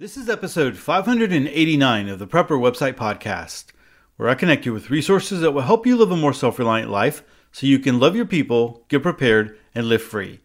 This is episode 589 of the Prepper Website Podcast, where I connect you with resources that will help you live a more self reliant life so you can love your people, get prepared, and live free.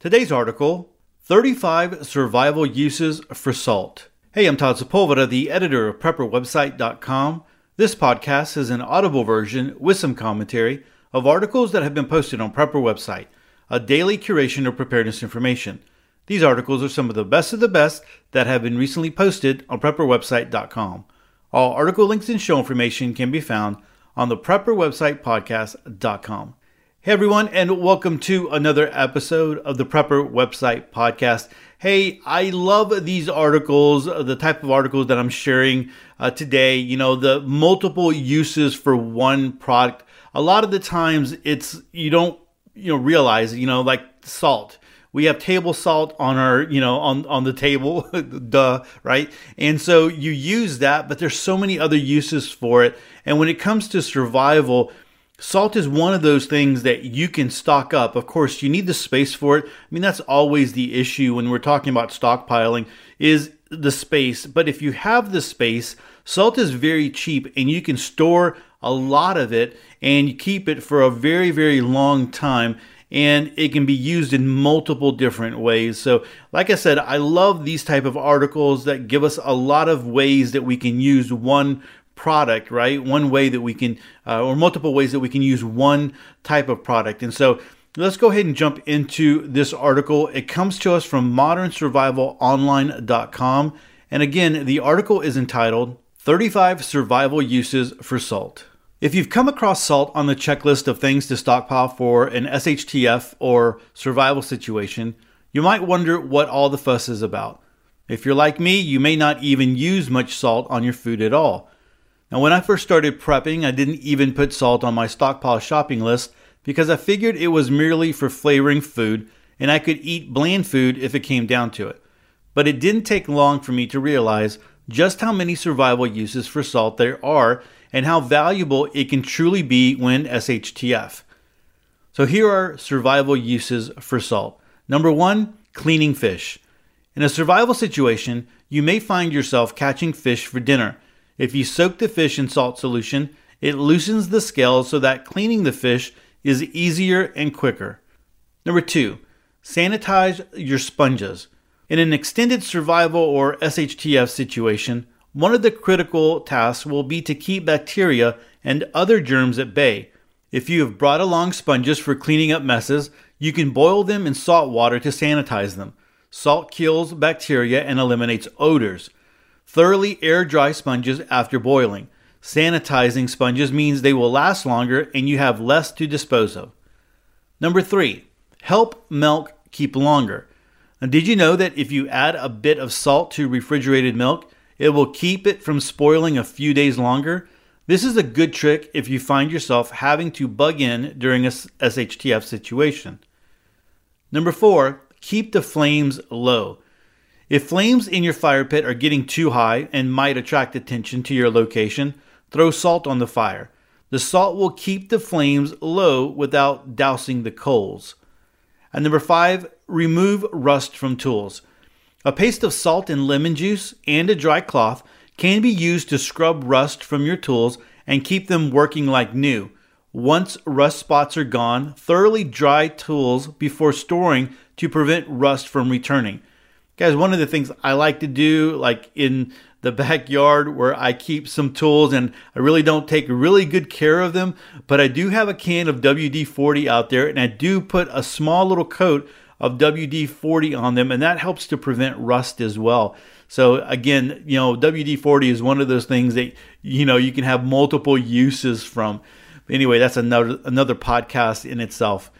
Today's article 35 Survival Uses for Salt. Hey, I'm Todd Sepulveda, the editor of PrepperWebsite.com. This podcast is an audible version with some commentary of articles that have been posted on Prepper Website, a daily curation of preparedness information. These articles are some of the best of the best that have been recently posted on prepperwebsite.com. All article links and show information can be found on the prepperwebsitepodcast.com. Hey everyone, and welcome to another episode of the Prepper Website Podcast. Hey, I love these articles, the type of articles that I'm sharing uh, today. You know, the multiple uses for one product. A lot of the times, it's you don't you know realize you know like salt we have table salt on our you know on on the table duh right? And so you use that but there's so many other uses for it. And when it comes to survival salt is one of those things that you can stock up. Of course you need the space for it. I mean that's always the issue when we're talking about stockpiling is the space. But if you have the space salt is very cheap and you can store a lot of it and keep it for a very very long time and it can be used in multiple different ways. So, like I said, I love these type of articles that give us a lot of ways that we can use one product, right? One way that we can, uh, or multiple ways that we can use one type of product. And so, let's go ahead and jump into this article. It comes to us from modernsurvivalonline.com. And again, the article is entitled 35 Survival Uses for Salt. If you've come across salt on the checklist of things to stockpile for an SHTF or survival situation, you might wonder what all the fuss is about. If you're like me, you may not even use much salt on your food at all. Now, when I first started prepping, I didn't even put salt on my stockpile shopping list because I figured it was merely for flavoring food and I could eat bland food if it came down to it. But it didn't take long for me to realize just how many survival uses for salt there are and how valuable it can truly be when SHTF. So here are survival uses for salt. Number one, cleaning fish. In a survival situation, you may find yourself catching fish for dinner. If you soak the fish in salt solution, it loosens the scales so that cleaning the fish is easier and quicker. Number two, sanitize your sponges. In an extended survival or SHTF situation, one of the critical tasks will be to keep bacteria and other germs at bay. If you have brought along sponges for cleaning up messes, you can boil them in salt water to sanitize them. Salt kills bacteria and eliminates odors. Thoroughly air dry sponges after boiling. Sanitizing sponges means they will last longer and you have less to dispose of. Number three, help milk keep longer. Now, did you know that if you add a bit of salt to refrigerated milk, it will keep it from spoiling a few days longer. This is a good trick if you find yourself having to bug in during a SHTF situation. Number four, keep the flames low. If flames in your fire pit are getting too high and might attract attention to your location, throw salt on the fire. The salt will keep the flames low without dousing the coals. And number five, remove rust from tools. A paste of salt and lemon juice and a dry cloth can be used to scrub rust from your tools and keep them working like new. Once rust spots are gone, thoroughly dry tools before storing to prevent rust from returning. Guys, one of the things I like to do, like in the backyard where I keep some tools and I really don't take really good care of them, but I do have a can of WD 40 out there and I do put a small little coat of WD 40 on them, and that helps to prevent rust as well. So again, you know, WD 40 is one of those things that you know you can have multiple uses from. Anyway, that's another another podcast in itself.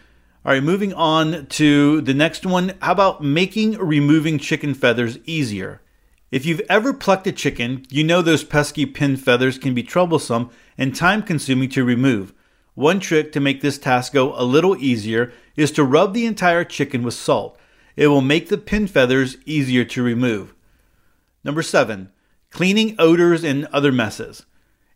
All right, moving on to the next one. How about making removing chicken feathers easier? If you've ever plucked a chicken, you know those pesky pin feathers can be troublesome and time consuming to remove. One trick to make this task go a little easier is to rub the entire chicken with salt. It will make the pin feathers easier to remove. Number seven, cleaning odors and other messes.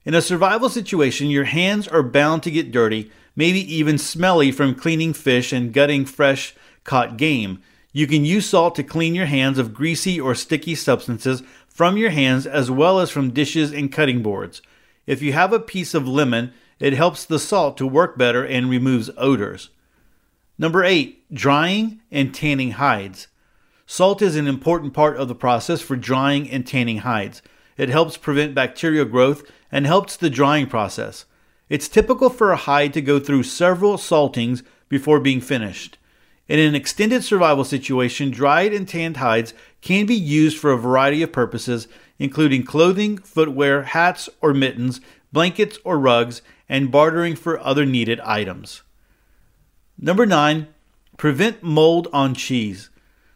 In a survival situation, your hands are bound to get dirty, maybe even smelly from cleaning fish and gutting fresh caught game. You can use salt to clean your hands of greasy or sticky substances from your hands as well as from dishes and cutting boards. If you have a piece of lemon, it helps the salt to work better and removes odors. Number eight, drying and tanning hides. Salt is an important part of the process for drying and tanning hides. It helps prevent bacterial growth and helps the drying process. It's typical for a hide to go through several saltings before being finished. In an extended survival situation, dried and tanned hides can be used for a variety of purposes, including clothing, footwear, hats or mittens, blankets or rugs, and bartering for other needed items. Number 9. Prevent mold on cheese.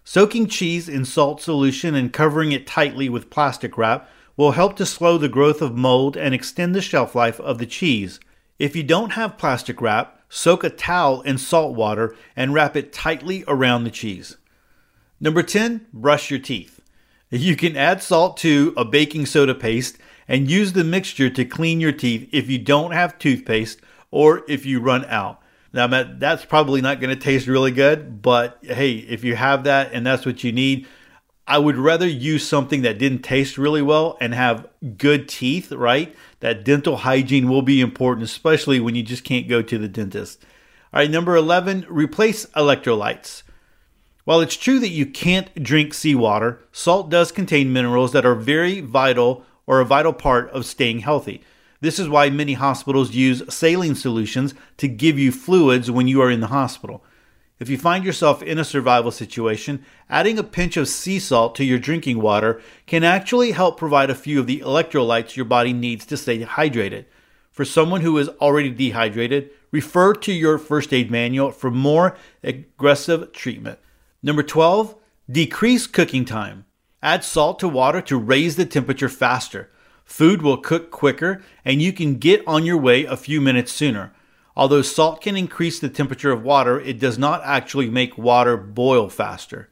Soaking cheese in salt solution and covering it tightly with plastic wrap will help to slow the growth of mold and extend the shelf life of the cheese. If you don't have plastic wrap, Soak a towel in salt water and wrap it tightly around the cheese. Number 10, brush your teeth. You can add salt to a baking soda paste and use the mixture to clean your teeth if you don't have toothpaste or if you run out. Now, that's probably not going to taste really good, but hey, if you have that and that's what you need, I would rather use something that didn't taste really well and have good teeth, right? That dental hygiene will be important, especially when you just can't go to the dentist. All right, number 11, replace electrolytes. While it's true that you can't drink seawater, salt does contain minerals that are very vital or a vital part of staying healthy. This is why many hospitals use saline solutions to give you fluids when you are in the hospital. If you find yourself in a survival situation, adding a pinch of sea salt to your drinking water can actually help provide a few of the electrolytes your body needs to stay hydrated. For someone who is already dehydrated, refer to your first aid manual for more aggressive treatment. Number 12, decrease cooking time. Add salt to water to raise the temperature faster. Food will cook quicker and you can get on your way a few minutes sooner. Although salt can increase the temperature of water, it does not actually make water boil faster.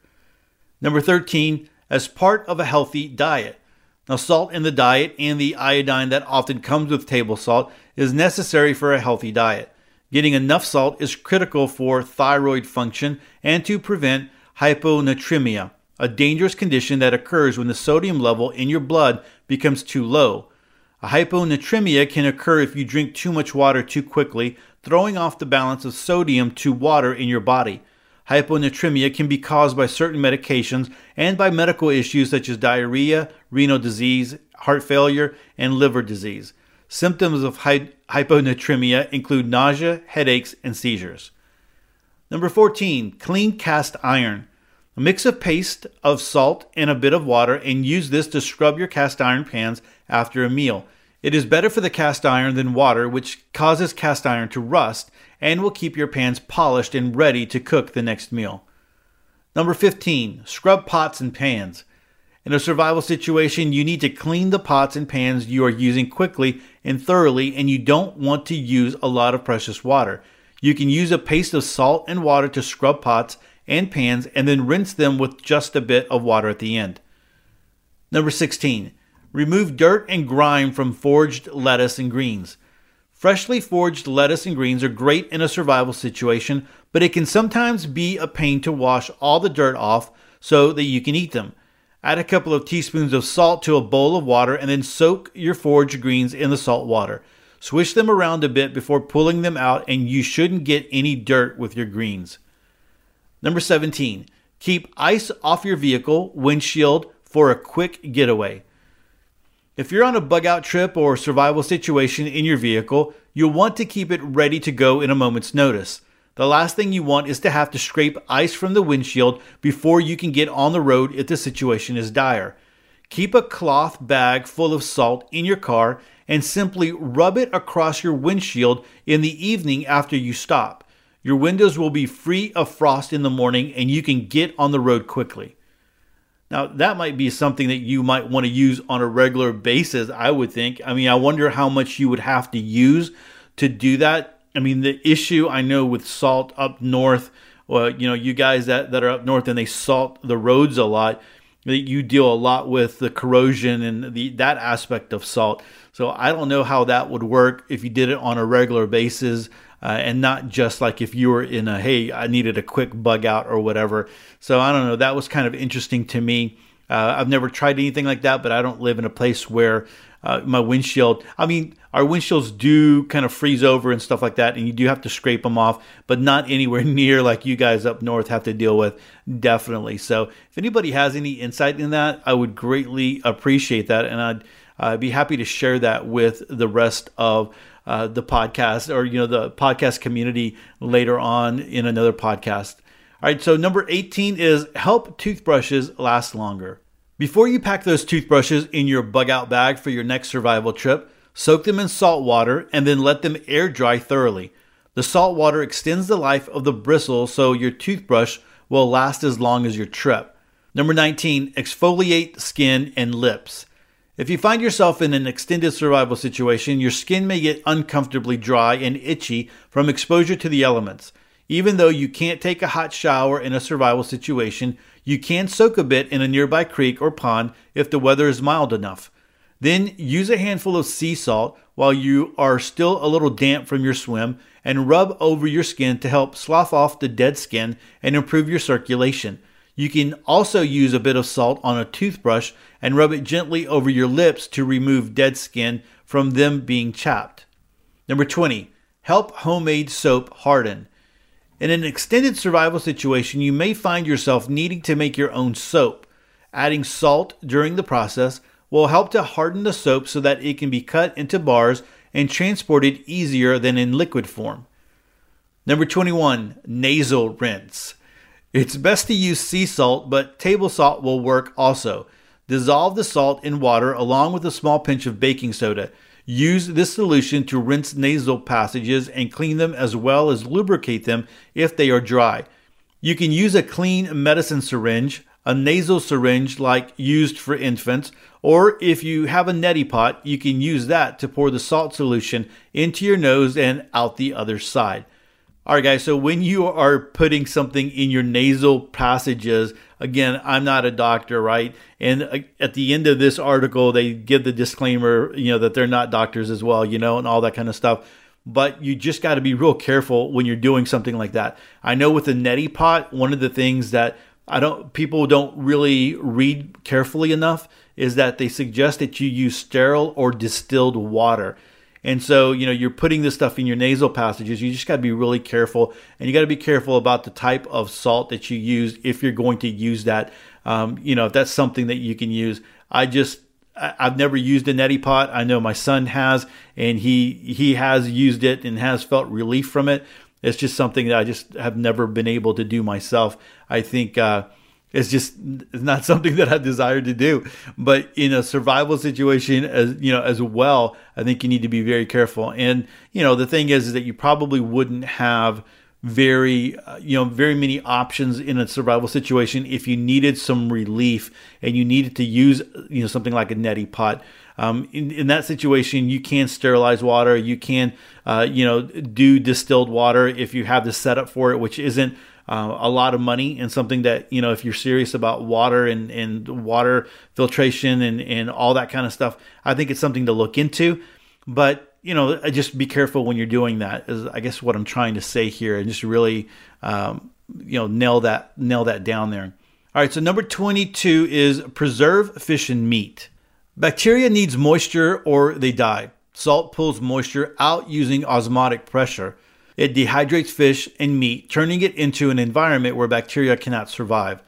Number 13, as part of a healthy diet. Now, salt in the diet and the iodine that often comes with table salt is necessary for a healthy diet. Getting enough salt is critical for thyroid function and to prevent hyponatremia, a dangerous condition that occurs when the sodium level in your blood becomes too low. A hyponatremia can occur if you drink too much water too quickly, throwing off the balance of sodium to water in your body. Hyponatremia can be caused by certain medications and by medical issues such as diarrhea, renal disease, heart failure, and liver disease. Symptoms of hy- hyponatremia include nausea, headaches, and seizures. Number 14, clean cast iron. Mix a paste of salt and a bit of water and use this to scrub your cast iron pans after a meal. It is better for the cast iron than water, which causes cast iron to rust and will keep your pans polished and ready to cook the next meal. Number 15, scrub pots and pans. In a survival situation, you need to clean the pots and pans you are using quickly and thoroughly, and you don't want to use a lot of precious water. You can use a paste of salt and water to scrub pots and pans and then rinse them with just a bit of water at the end. Number 16, Remove dirt and grime from foraged lettuce and greens. Freshly foraged lettuce and greens are great in a survival situation, but it can sometimes be a pain to wash all the dirt off so that you can eat them. Add a couple of teaspoons of salt to a bowl of water and then soak your foraged greens in the salt water. Swish them around a bit before pulling them out, and you shouldn't get any dirt with your greens. Number 17. Keep ice off your vehicle windshield for a quick getaway. If you're on a bug out trip or survival situation in your vehicle, you'll want to keep it ready to go in a moment's notice. The last thing you want is to have to scrape ice from the windshield before you can get on the road if the situation is dire. Keep a cloth bag full of salt in your car and simply rub it across your windshield in the evening after you stop. Your windows will be free of frost in the morning and you can get on the road quickly. Now, that might be something that you might want to use on a regular basis, I would think. I mean, I wonder how much you would have to use to do that. I mean, the issue I know with salt up north, well, you know, you guys that, that are up north and they salt the roads a lot, that you deal a lot with the corrosion and the that aspect of salt. So I don't know how that would work if you did it on a regular basis. Uh, and not just like if you were in a hey I needed a quick bug out or whatever. So I don't know. That was kind of interesting to me. Uh, I've never tried anything like that, but I don't live in a place where uh, my windshield. I mean, our windshields do kind of freeze over and stuff like that, and you do have to scrape them off, but not anywhere near like you guys up north have to deal with. Definitely. So if anybody has any insight in that, I would greatly appreciate that, and I'd uh, be happy to share that with the rest of uh, the podcast or you know the podcast community later on in another podcast. All right, so number 18 is help toothbrushes last longer. Before you pack those toothbrushes in your bug out bag for your next survival trip, soak them in salt water and then let them air dry thoroughly. The salt water extends the life of the bristle so your toothbrush will last as long as your trip. Number 19, exfoliate skin and lips. If you find yourself in an extended survival situation, your skin may get uncomfortably dry and itchy from exposure to the elements. Even though you can't take a hot shower in a survival situation, you can soak a bit in a nearby creek or pond if the weather is mild enough. Then use a handful of sea salt while you are still a little damp from your swim and rub over your skin to help slough off the dead skin and improve your circulation. You can also use a bit of salt on a toothbrush and rub it gently over your lips to remove dead skin from them being chapped. Number 20, help homemade soap harden. In an extended survival situation, you may find yourself needing to make your own soap. Adding salt during the process will help to harden the soap so that it can be cut into bars and transported easier than in liquid form. Number 21, nasal rinse. It's best to use sea salt, but table salt will work also. Dissolve the salt in water along with a small pinch of baking soda. Use this solution to rinse nasal passages and clean them as well as lubricate them if they are dry. You can use a clean medicine syringe, a nasal syringe like used for infants, or if you have a neti pot, you can use that to pour the salt solution into your nose and out the other side. All right, guys. So when you are putting something in your nasal passages, again, I'm not a doctor, right? And uh, at the end of this article, they give the disclaimer, you know, that they're not doctors as well, you know, and all that kind of stuff. But you just got to be real careful when you're doing something like that. I know with the neti pot, one of the things that I don't people don't really read carefully enough is that they suggest that you use sterile or distilled water. And so, you know, you're putting this stuff in your nasal passages. You just got to be really careful. And you got to be careful about the type of salt that you use if you're going to use that. Um, you know, if that's something that you can use. I just, I've never used a neti pot. I know my son has, and he he has used it and has felt relief from it. It's just something that I just have never been able to do myself. I think uh, it's just it's not something that I desire to do. But in a survival situation, as you know, as well, I think you need to be very careful. And you know, the thing is, is that you probably wouldn't have very uh, you know very many options in a survival situation if you needed some relief and you needed to use you know something like a neti pot um, in, in that situation you can sterilize water you can uh, you know do distilled water if you have the setup for it which isn't uh, a lot of money and something that you know if you're serious about water and, and water filtration and, and all that kind of stuff i think it's something to look into. But you know just be careful when you're doing that is i guess what i'm trying to say here and just really um, you know nail that nail that down there. All right so number 22 is preserve fish and meat. Bacteria needs moisture or they die. Salt pulls moisture out using osmotic pressure it dehydrates fish and meat, turning it into an environment where bacteria cannot survive.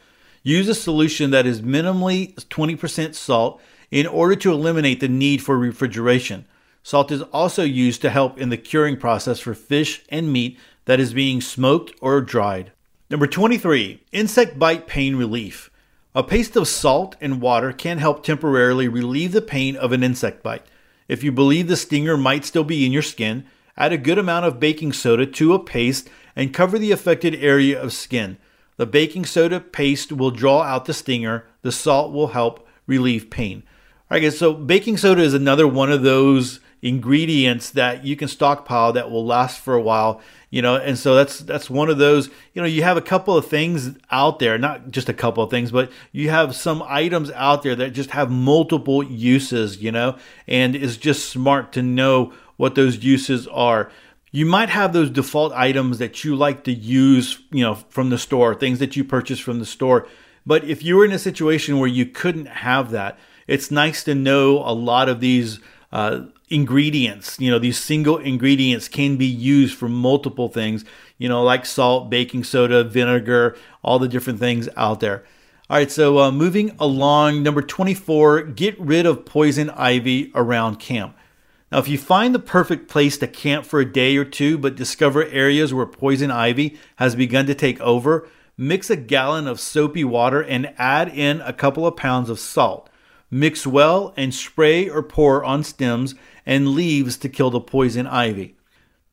Use a solution that is minimally 20% salt in order to eliminate the need for refrigeration. Salt is also used to help in the curing process for fish and meat that is being smoked or dried. Number 23, insect bite pain relief. A paste of salt and water can help temporarily relieve the pain of an insect bite. If you believe the stinger might still be in your skin, Add a good amount of baking soda to a paste and cover the affected area of skin. The baking soda paste will draw out the stinger. The salt will help relieve pain. All right, guys, so baking soda is another one of those ingredients that you can stockpile that will last for a while you know and so that's that's one of those you know you have a couple of things out there not just a couple of things but you have some items out there that just have multiple uses you know and it's just smart to know what those uses are. you might have those default items that you like to use, you know, from the store, things that you purchase from the store. But if you were in a situation where you couldn't have that, it's nice to know a lot of these uh, ingredients, you know, these single ingredients can be used for multiple things, you know, like salt, baking soda, vinegar, all the different things out there. All right, so uh, moving along, number 24, get rid of poison ivy around camp. Now, if you find the perfect place to camp for a day or two, but discover areas where poison ivy has begun to take over, mix a gallon of soapy water and add in a couple of pounds of salt. Mix well and spray or pour on stems and leaves to kill the poison ivy.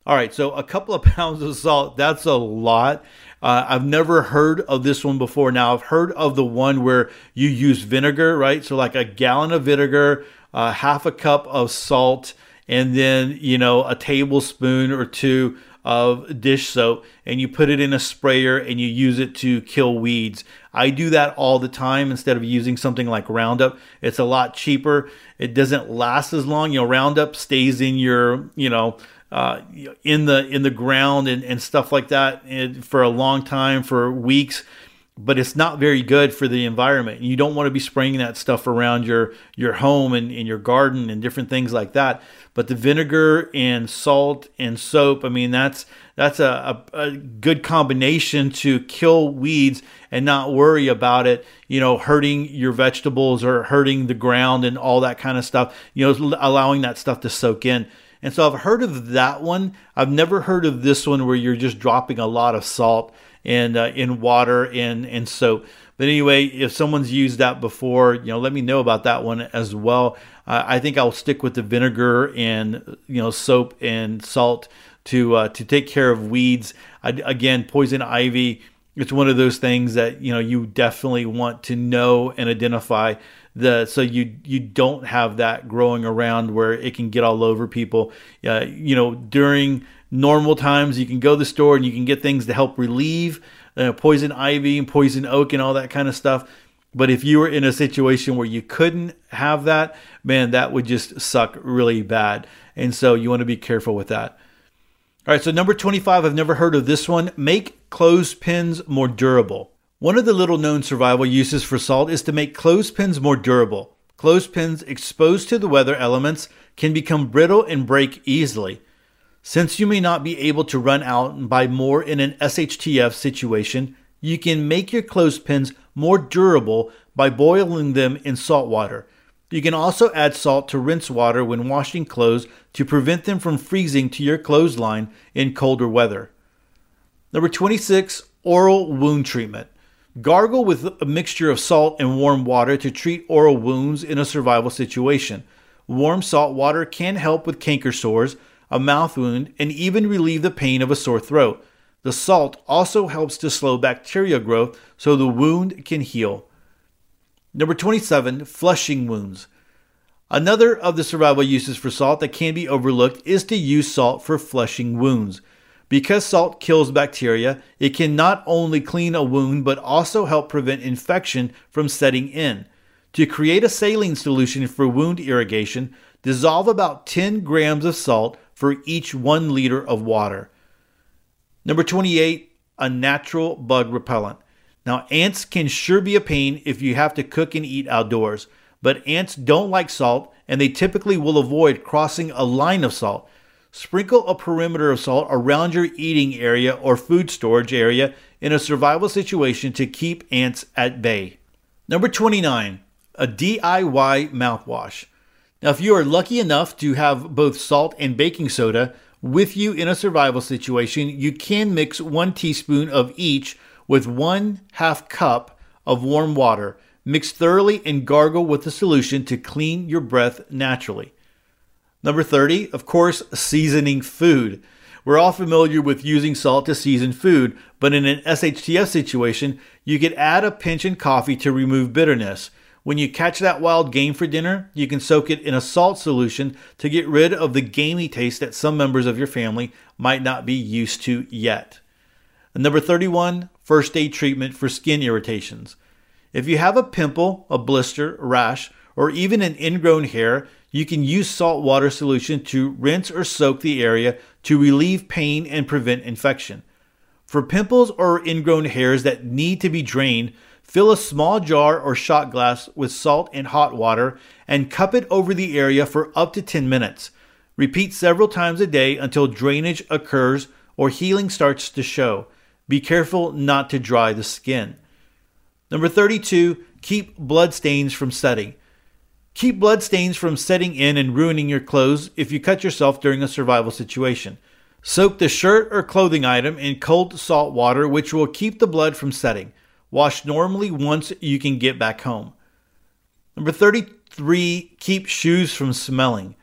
All right, so a couple of pounds of salt, that's a lot. Uh, I've never heard of this one before. Now, I've heard of the one where you use vinegar, right? So, like a gallon of vinegar, uh, half a cup of salt, and then, you know, a tablespoon or two of dish soap, and you put it in a sprayer and you use it to kill weeds. I do that all the time instead of using something like Roundup. It's a lot cheaper. It doesn't last as long. You know, Roundup stays in your, you know, uh, in the in the ground and, and stuff like that for a long time for weeks but it's not very good for the environment. You don't want to be spraying that stuff around your your home and in your garden and different things like that. But the vinegar and salt and soap i mean that's that's a, a, a good combination to kill weeds and not worry about it you know hurting your vegetables or hurting the ground and all that kind of stuff you know allowing that stuff to soak in. And so I've heard of that one. I've never heard of this one where you're just dropping a lot of salt and uh, in water and and soap. But anyway, if someone's used that before, you know, let me know about that one as well. Uh, I think I'll stick with the vinegar and you know soap and salt to uh, to take care of weeds. I, again, poison ivy. It's one of those things that you know you definitely want to know and identify the so you you don't have that growing around where it can get all over people. Uh, you know, during normal times, you can go to the store and you can get things to help relieve uh, poison ivy and poison oak and all that kind of stuff. But if you were in a situation where you couldn't have that, man, that would just suck really bad. And so you want to be careful with that. All right, so number 25, I've never heard of this one. Make clothespins more durable. One of the little known survival uses for salt is to make clothespins more durable. Clothespins exposed to the weather elements can become brittle and break easily. Since you may not be able to run out and buy more in an SHTF situation, you can make your clothespins more durable by boiling them in salt water. You can also add salt to rinse water when washing clothes to prevent them from freezing to your clothesline in colder weather. Number 26, oral wound treatment. Gargle with a mixture of salt and warm water to treat oral wounds in a survival situation. Warm salt water can help with canker sores, a mouth wound, and even relieve the pain of a sore throat. The salt also helps to slow bacteria growth so the wound can heal. Number 27, flushing wounds. Another of the survival uses for salt that can be overlooked is to use salt for flushing wounds. Because salt kills bacteria, it can not only clean a wound but also help prevent infection from setting in. To create a saline solution for wound irrigation, dissolve about 10 grams of salt for each 1 liter of water. Number 28, a natural bug repellent. Now, ants can sure be a pain if you have to cook and eat outdoors, but ants don't like salt and they typically will avoid crossing a line of salt. Sprinkle a perimeter of salt around your eating area or food storage area in a survival situation to keep ants at bay. Number 29, a DIY mouthwash. Now, if you are lucky enough to have both salt and baking soda with you in a survival situation, you can mix one teaspoon of each with one half cup of warm water. Mix thoroughly and gargle with the solution to clean your breath naturally. Number 30, of course, seasoning food. We're all familiar with using salt to season food, but in an SHTF situation, you could add a pinch in coffee to remove bitterness. When you catch that wild game for dinner, you can soak it in a salt solution to get rid of the gamey taste that some members of your family might not be used to yet. And number 31, first aid treatment for skin irritations. If you have a pimple, a blister, rash, or even an ingrown hair, you can use salt water solution to rinse or soak the area to relieve pain and prevent infection. For pimples or ingrown hairs that need to be drained, fill a small jar or shot glass with salt and hot water and cup it over the area for up to 10 minutes. Repeat several times a day until drainage occurs or healing starts to show. Be careful not to dry the skin. Number 32, keep blood stains from setting. Keep blood stains from setting in and ruining your clothes if you cut yourself during a survival situation. Soak the shirt or clothing item in cold salt water, which will keep the blood from setting. Wash normally once you can get back home. Number 33, keep shoes from smelling.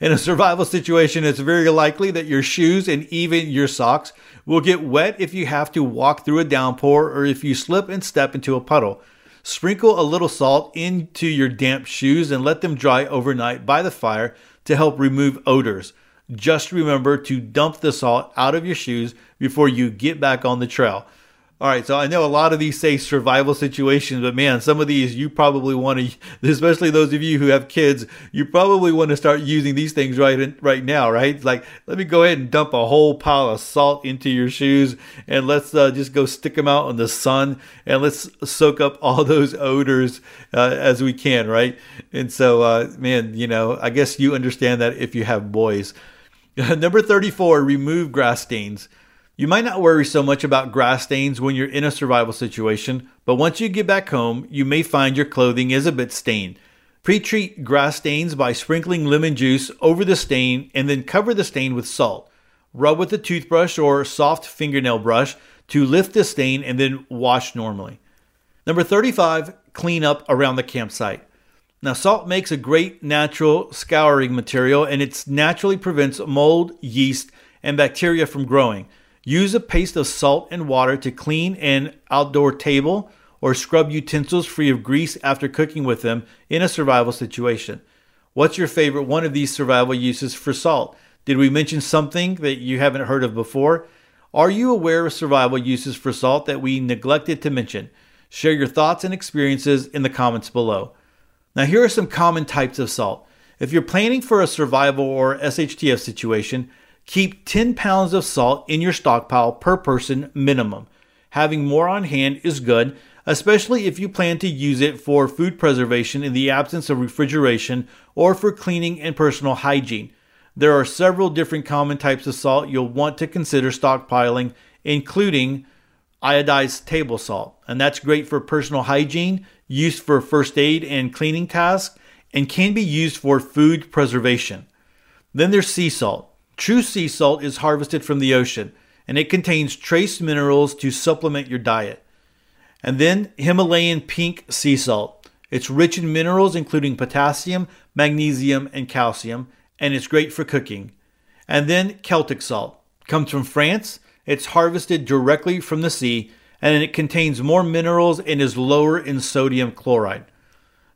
In a survival situation, it's very likely that your shoes and even your socks will get wet if you have to walk through a downpour or if you slip and step into a puddle. Sprinkle a little salt into your damp shoes and let them dry overnight by the fire to help remove odors. Just remember to dump the salt out of your shoes before you get back on the trail. All right, so I know a lot of these say survival situations, but man, some of these you probably want to, especially those of you who have kids, you probably want to start using these things right in, right now, right? Like, let me go ahead and dump a whole pile of salt into your shoes, and let's uh, just go stick them out in the sun, and let's soak up all those odors uh, as we can, right? And so, uh, man, you know, I guess you understand that if you have boys. Number thirty-four, remove grass stains. You might not worry so much about grass stains when you're in a survival situation, but once you get back home, you may find your clothing is a bit stained. Pre-treat grass stains by sprinkling lemon juice over the stain and then cover the stain with salt. Rub with a toothbrush or soft fingernail brush to lift the stain and then wash normally. Number 35, clean up around the campsite. Now, salt makes a great natural scouring material and it naturally prevents mold, yeast, and bacteria from growing. Use a paste of salt and water to clean an outdoor table or scrub utensils free of grease after cooking with them in a survival situation. What's your favorite one of these survival uses for salt? Did we mention something that you haven't heard of before? Are you aware of survival uses for salt that we neglected to mention? Share your thoughts and experiences in the comments below. Now, here are some common types of salt. If you're planning for a survival or SHTF situation, Keep 10 pounds of salt in your stockpile per person minimum. Having more on hand is good, especially if you plan to use it for food preservation in the absence of refrigeration or for cleaning and personal hygiene. There are several different common types of salt you'll want to consider stockpiling, including iodized table salt, and that's great for personal hygiene, used for first aid and cleaning tasks, and can be used for food preservation. Then there's sea salt. True sea salt is harvested from the ocean, and it contains trace minerals to supplement your diet. And then Himalayan pink sea salt. It's rich in minerals including potassium, magnesium, and calcium, and it's great for cooking. And then Celtic salt. Comes from France. It's harvested directly from the sea, and it contains more minerals and is lower in sodium chloride.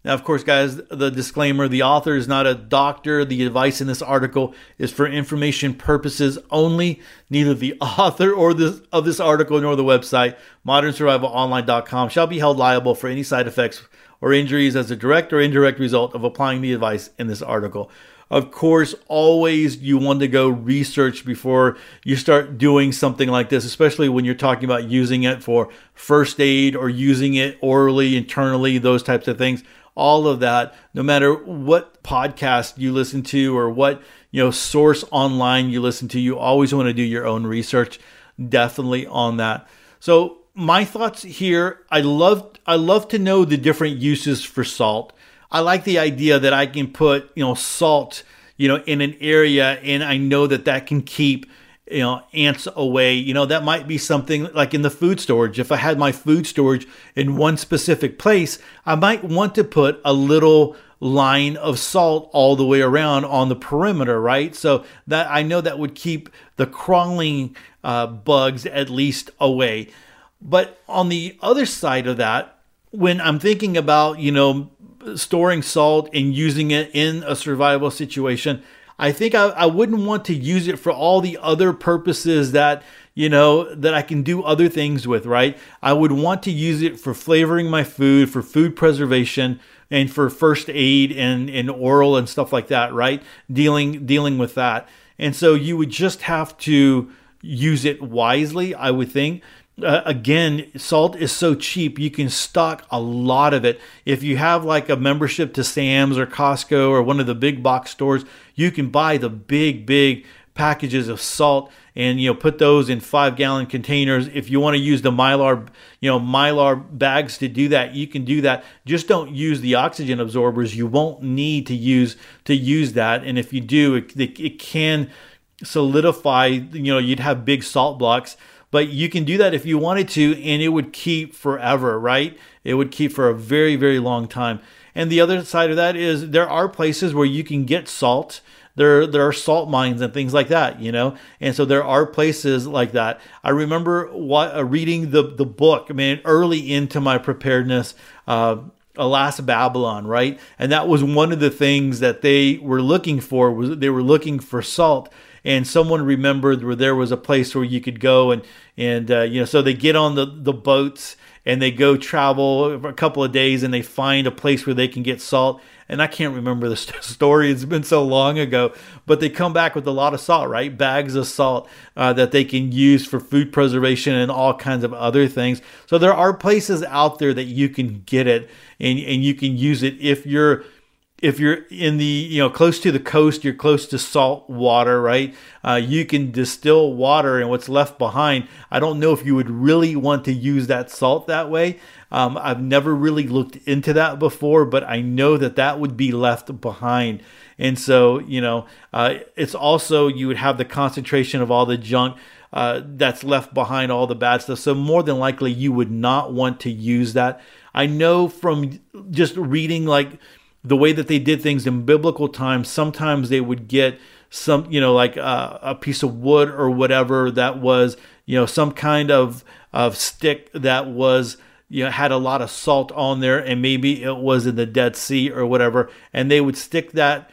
Now, of course, guys, the disclaimer the author is not a doctor. The advice in this article is for information purposes only. Neither the author or this, of this article nor the website, modernsurvivalonline.com, shall be held liable for any side effects or injuries as a direct or indirect result of applying the advice in this article. Of course, always you want to go research before you start doing something like this, especially when you're talking about using it for first aid or using it orally, internally, those types of things all of that, no matter what podcast you listen to or what you know source online you listen to, you always want to do your own research. Definitely on that. So my thoughts here, I love I love to know the different uses for salt. I like the idea that I can put you know salt you know in an area and I know that that can keep you know ants away. You know that might be something like in the food storage if i had my food storage in one specific place i might want to put a little line of salt all the way around on the perimeter right? So that i know that would keep the crawling uh, bugs at least away. But on the other side of that when i'm thinking about you know storing salt and using it in a survival situation I think I, I wouldn't want to use it for all the other purposes that you know that I can do other things with, right? I would want to use it for flavoring my food, for food preservation, and for first aid and, and oral and stuff like that, right? Dealing dealing with that. And so you would just have to use it wisely, I would think. Uh, again, salt is so cheap, you can stock a lot of it. If you have like a membership to Sam's or Costco or one of the big box stores, you can buy the big, big packages of salt and you know put those in five gallon containers. If you want to use the mylar you know mylar bags to do that you can do that. Just don't use the oxygen absorbers. You won't need to use to use that. And if you do it, it, it can solidify you know you'd have big salt blocks but you can do that if you wanted to and it would keep forever right it would keep for a very very long time and the other side of that is there are places where you can get salt there there are salt mines and things like that, you know. And so there are places like that. I remember what, uh, reading the the book. I mean, early into my preparedness. Uh, Alas Babylon, right? And that was one of the things that they were looking for was they were looking for salt. And someone remembered where there was a place where you could go and and uh, you know so they get on the the boats and they go travel a couple of days and they find a place where they can get salt and I can't remember the story. It's been so long ago, but they come back with a lot of salt, right? Bags of salt uh, that they can use for food preservation and all kinds of other things. So there are places out there that you can get it and, and you can use it if you're if you're in the you know close to the coast you're close to salt water right uh, you can distill water and what's left behind i don't know if you would really want to use that salt that way um, I've never really looked into that before, but I know that that would be left behind. And so, you know, uh, it's also, you would have the concentration of all the junk uh, that's left behind, all the bad stuff. So, more than likely, you would not want to use that. I know from just reading like the way that they did things in biblical times, sometimes they would get some, you know, like uh, a piece of wood or whatever that was, you know, some kind of, of stick that was you know, had a lot of salt on there and maybe it was in the Dead Sea or whatever, and they would stick that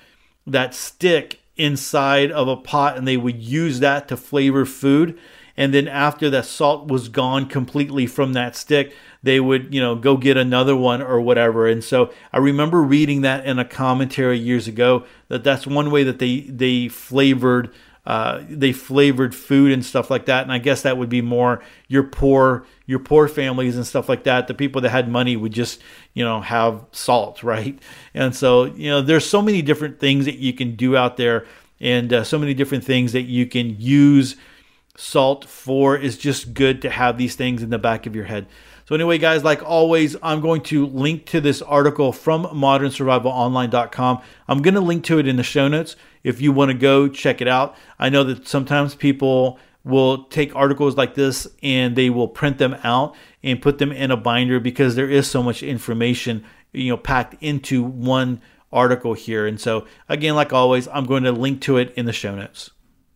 that stick inside of a pot and they would use that to flavor food. And then after that salt was gone completely from that stick, they would, you know, go get another one or whatever. And so I remember reading that in a commentary years ago that that's one way that they they flavored uh, they flavored food and stuff like that. And I guess that would be more your poor your poor families and stuff like that. The people that had money would just you know have salt, right? And so you know there's so many different things that you can do out there, and uh, so many different things that you can use salt for. Is just good to have these things in the back of your head. So, anyway, guys, like always, I'm going to link to this article from modernsurvivalonline.com. I'm going to link to it in the show notes if you want to go check it out. I know that sometimes people will take articles like this and they will print them out and put them in a binder because there is so much information, you know, packed into one article here. And so, again, like always, I'm going to link to it in the show notes.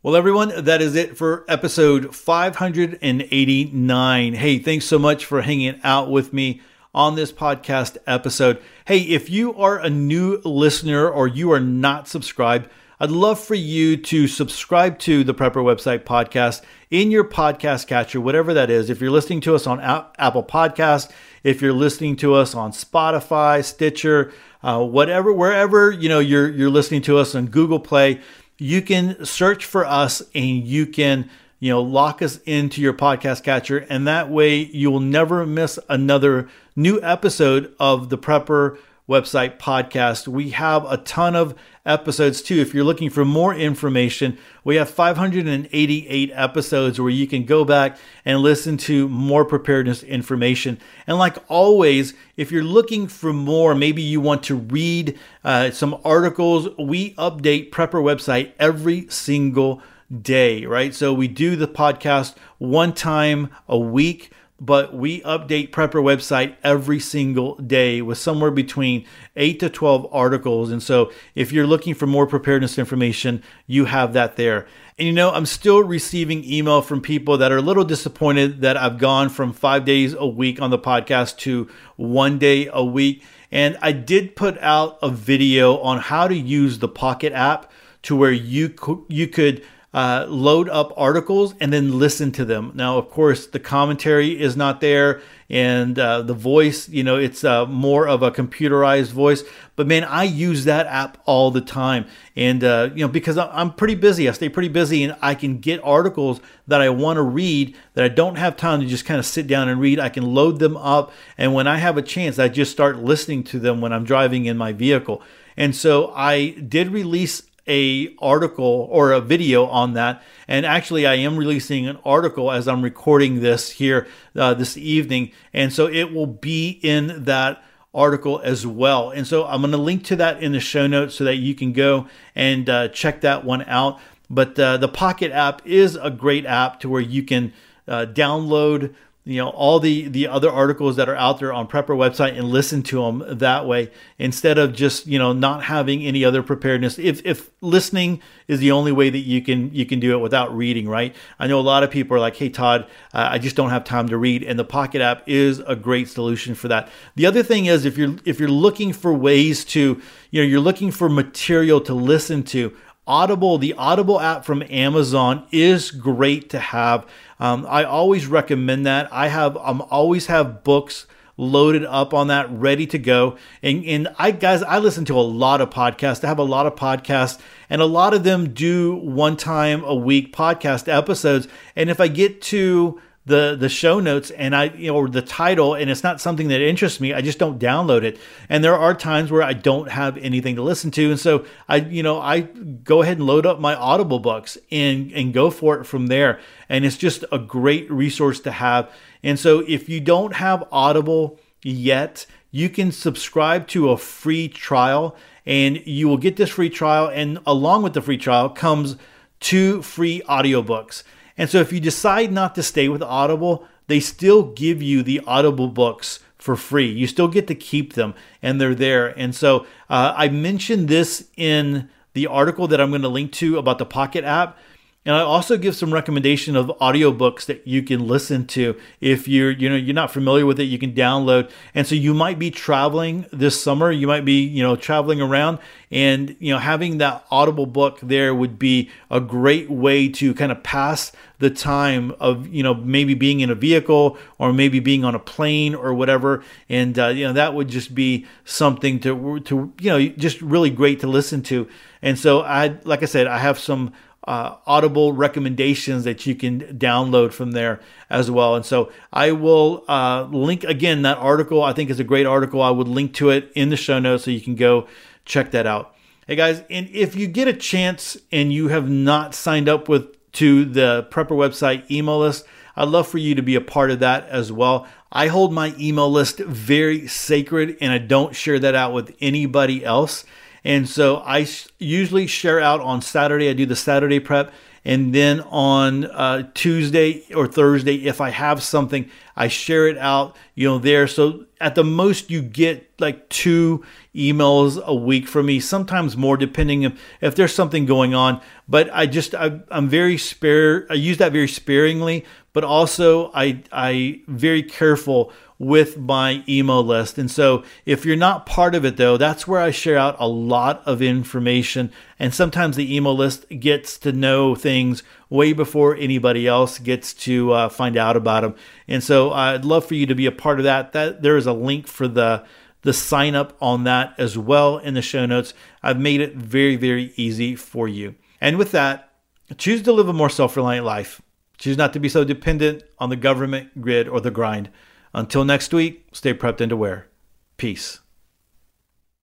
Well, everyone, that is it for episode 589. Hey, thanks so much for hanging out with me on this podcast episode. Hey, if you are a new listener or you are not subscribed, I'd love for you to subscribe to the Prepper Website podcast in your podcast catcher, whatever that is. If you're listening to us on Apple Podcast, if you're listening to us on Spotify, Stitcher, uh, whatever, wherever you know you're you're listening to us on Google Play, you can search for us and you can you know lock us into your podcast catcher. And that way you will never miss another new episode of the prepper website podcast. We have a ton of episodes too. If you're looking for more information we have 588 episodes where you can go back and listen to more preparedness information. And like always if you're looking for more maybe you want to read uh, some articles we update prepper website every single day, right? So we do the podcast one time a week, but we update Prepper website every single day with somewhere between 8 to 12 articles. And so if you're looking for more preparedness information, you have that there. And you know, I'm still receiving email from people that are a little disappointed that I've gone from 5 days a week on the podcast to 1 day a week. And I did put out a video on how to use the Pocket app to where you co- you could uh, load up articles and then listen to them. Now, of course, the commentary is not there and uh, the voice, you know, it's uh, more of a computerized voice. But man, I use that app all the time. And, uh, you know, because I'm pretty busy, I stay pretty busy and I can get articles that I want to read that I don't have time to just kind of sit down and read. I can load them up. And when I have a chance, I just start listening to them when I'm driving in my vehicle. And so I did release a article or a video on that. And actually i am releasing an article as i'm recording this here uh, this evening. And so it will be in that article as well. And so i'm going to link to that in the show notes so that you can go and uh, check that one out. But uh, the pocket app is a great app to where you can uh, download you know all the the other articles that are out there on prepper website and listen to them that way instead of just you know not having any other preparedness. If if listening is the only way that you can you can do it without reading right? I know a lot of people are like hey todd uh, i just don't have time to read and the pocket app is a great solution for that. The other thing is if you're if you're looking for ways to you know you're looking for material to listen to Audible, the Audible app from Amazon is great to have. Um, I always recommend that. I have I'm always have books loaded up on that, ready to go. And and I guys, I listen to a lot of podcasts. I have a lot of podcasts, and a lot of them do one time a week podcast episodes. And if I get to the the show notes and I you know or the title and it's not something that interests me, I just don't download it. And there are times where I don't have anything to listen to, and so I you know I go ahead and load up my Audible books and and go for it from there. And it's just a great resource to have. And so if you don't have Audible yet, you can subscribe to a free trial and you will get this free trial and along with the free trial comes two free audiobooks. And so if you decide not to stay with Audible, they still give you the Audible books for free. You still get to keep them and they're there. And so uh, I mentioned this in the article that I'm going to link to about the Pocket app. And I also give some recommendation of audiobooks that you can listen to. If you're you know you're not familiar with it you can download. And so you might be traveling this summer. You might be you know traveling around. And you know having that audible book there would be a great way to kind of pass the time of you know maybe being in a vehicle or maybe being on a plane or whatever. And uh, you know that would just be something to to you know just really great to listen to. And so I like I said I have some uh, audible recommendations that you can download from there as well. And so I will uh, link again that article. I think is a great article. I would link to it in the show notes so you can go check that out. Hey guys, and if you get a chance and you have not signed up with to the Prepper website email list, I'd love for you to be a part of that as well. I hold my email list very sacred and I don't share that out with anybody else. And so I usually share out on Saturday. I do the Saturday prep. And then on uh, Tuesday or Thursday, if I have something, I share it out, you know, there. So at the most, you get like two emails a week from me, sometimes more, depending if, if there's something going on. But I just, I, I'm very spare. I use that very sparingly, but also I, I very careful with my email list. And so if you're not part of it though, that's where I share out a lot of information. And sometimes the email list gets to know things way before anybody else gets to uh, find out about them. And so I'd love for you to be a part of that. That there is a link for the the sign up on that as well in the show notes. I've made it very, very easy for you. And with that, choose to live a more self reliant life. Choose not to be so dependent on the government, grid, or the grind. Until next week, stay prepped and aware. Peace.